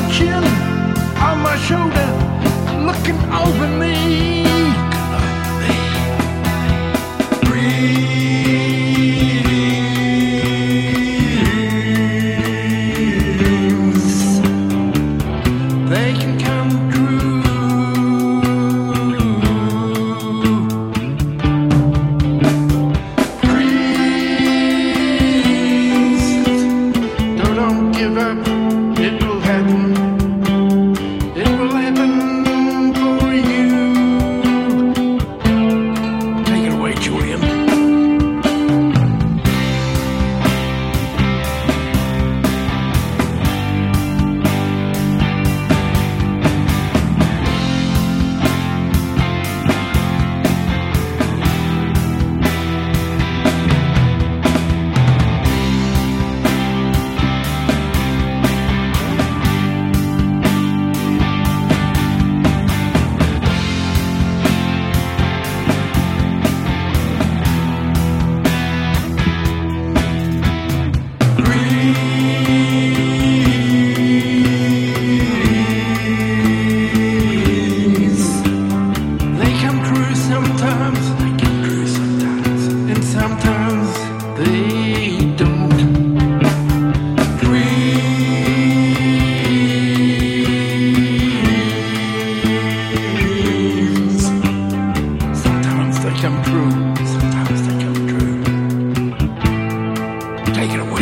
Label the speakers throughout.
Speaker 1: your chin on my shoulder, looking over me.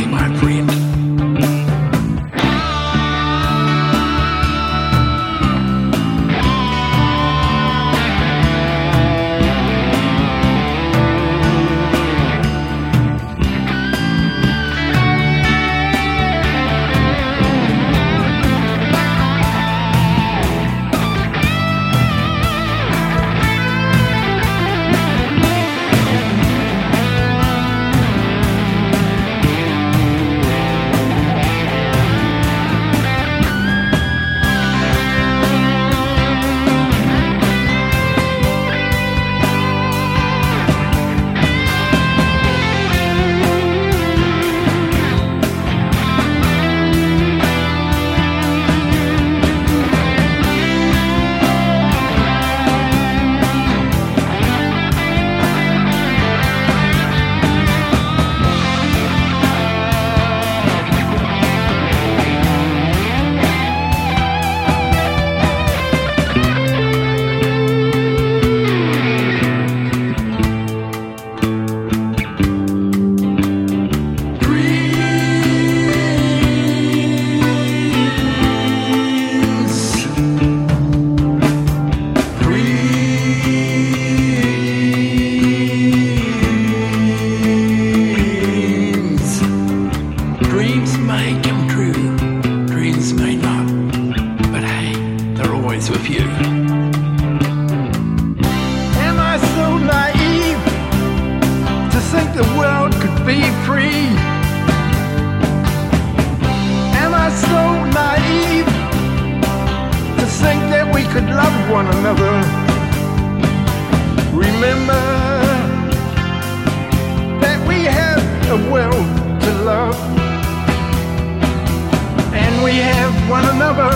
Speaker 1: My friend. Come true, dreams may not. But hey, they're always with you. Am I so naive to think the world could be free? Am I so naive to think that we could love one another? Remember that we have a world to love one another.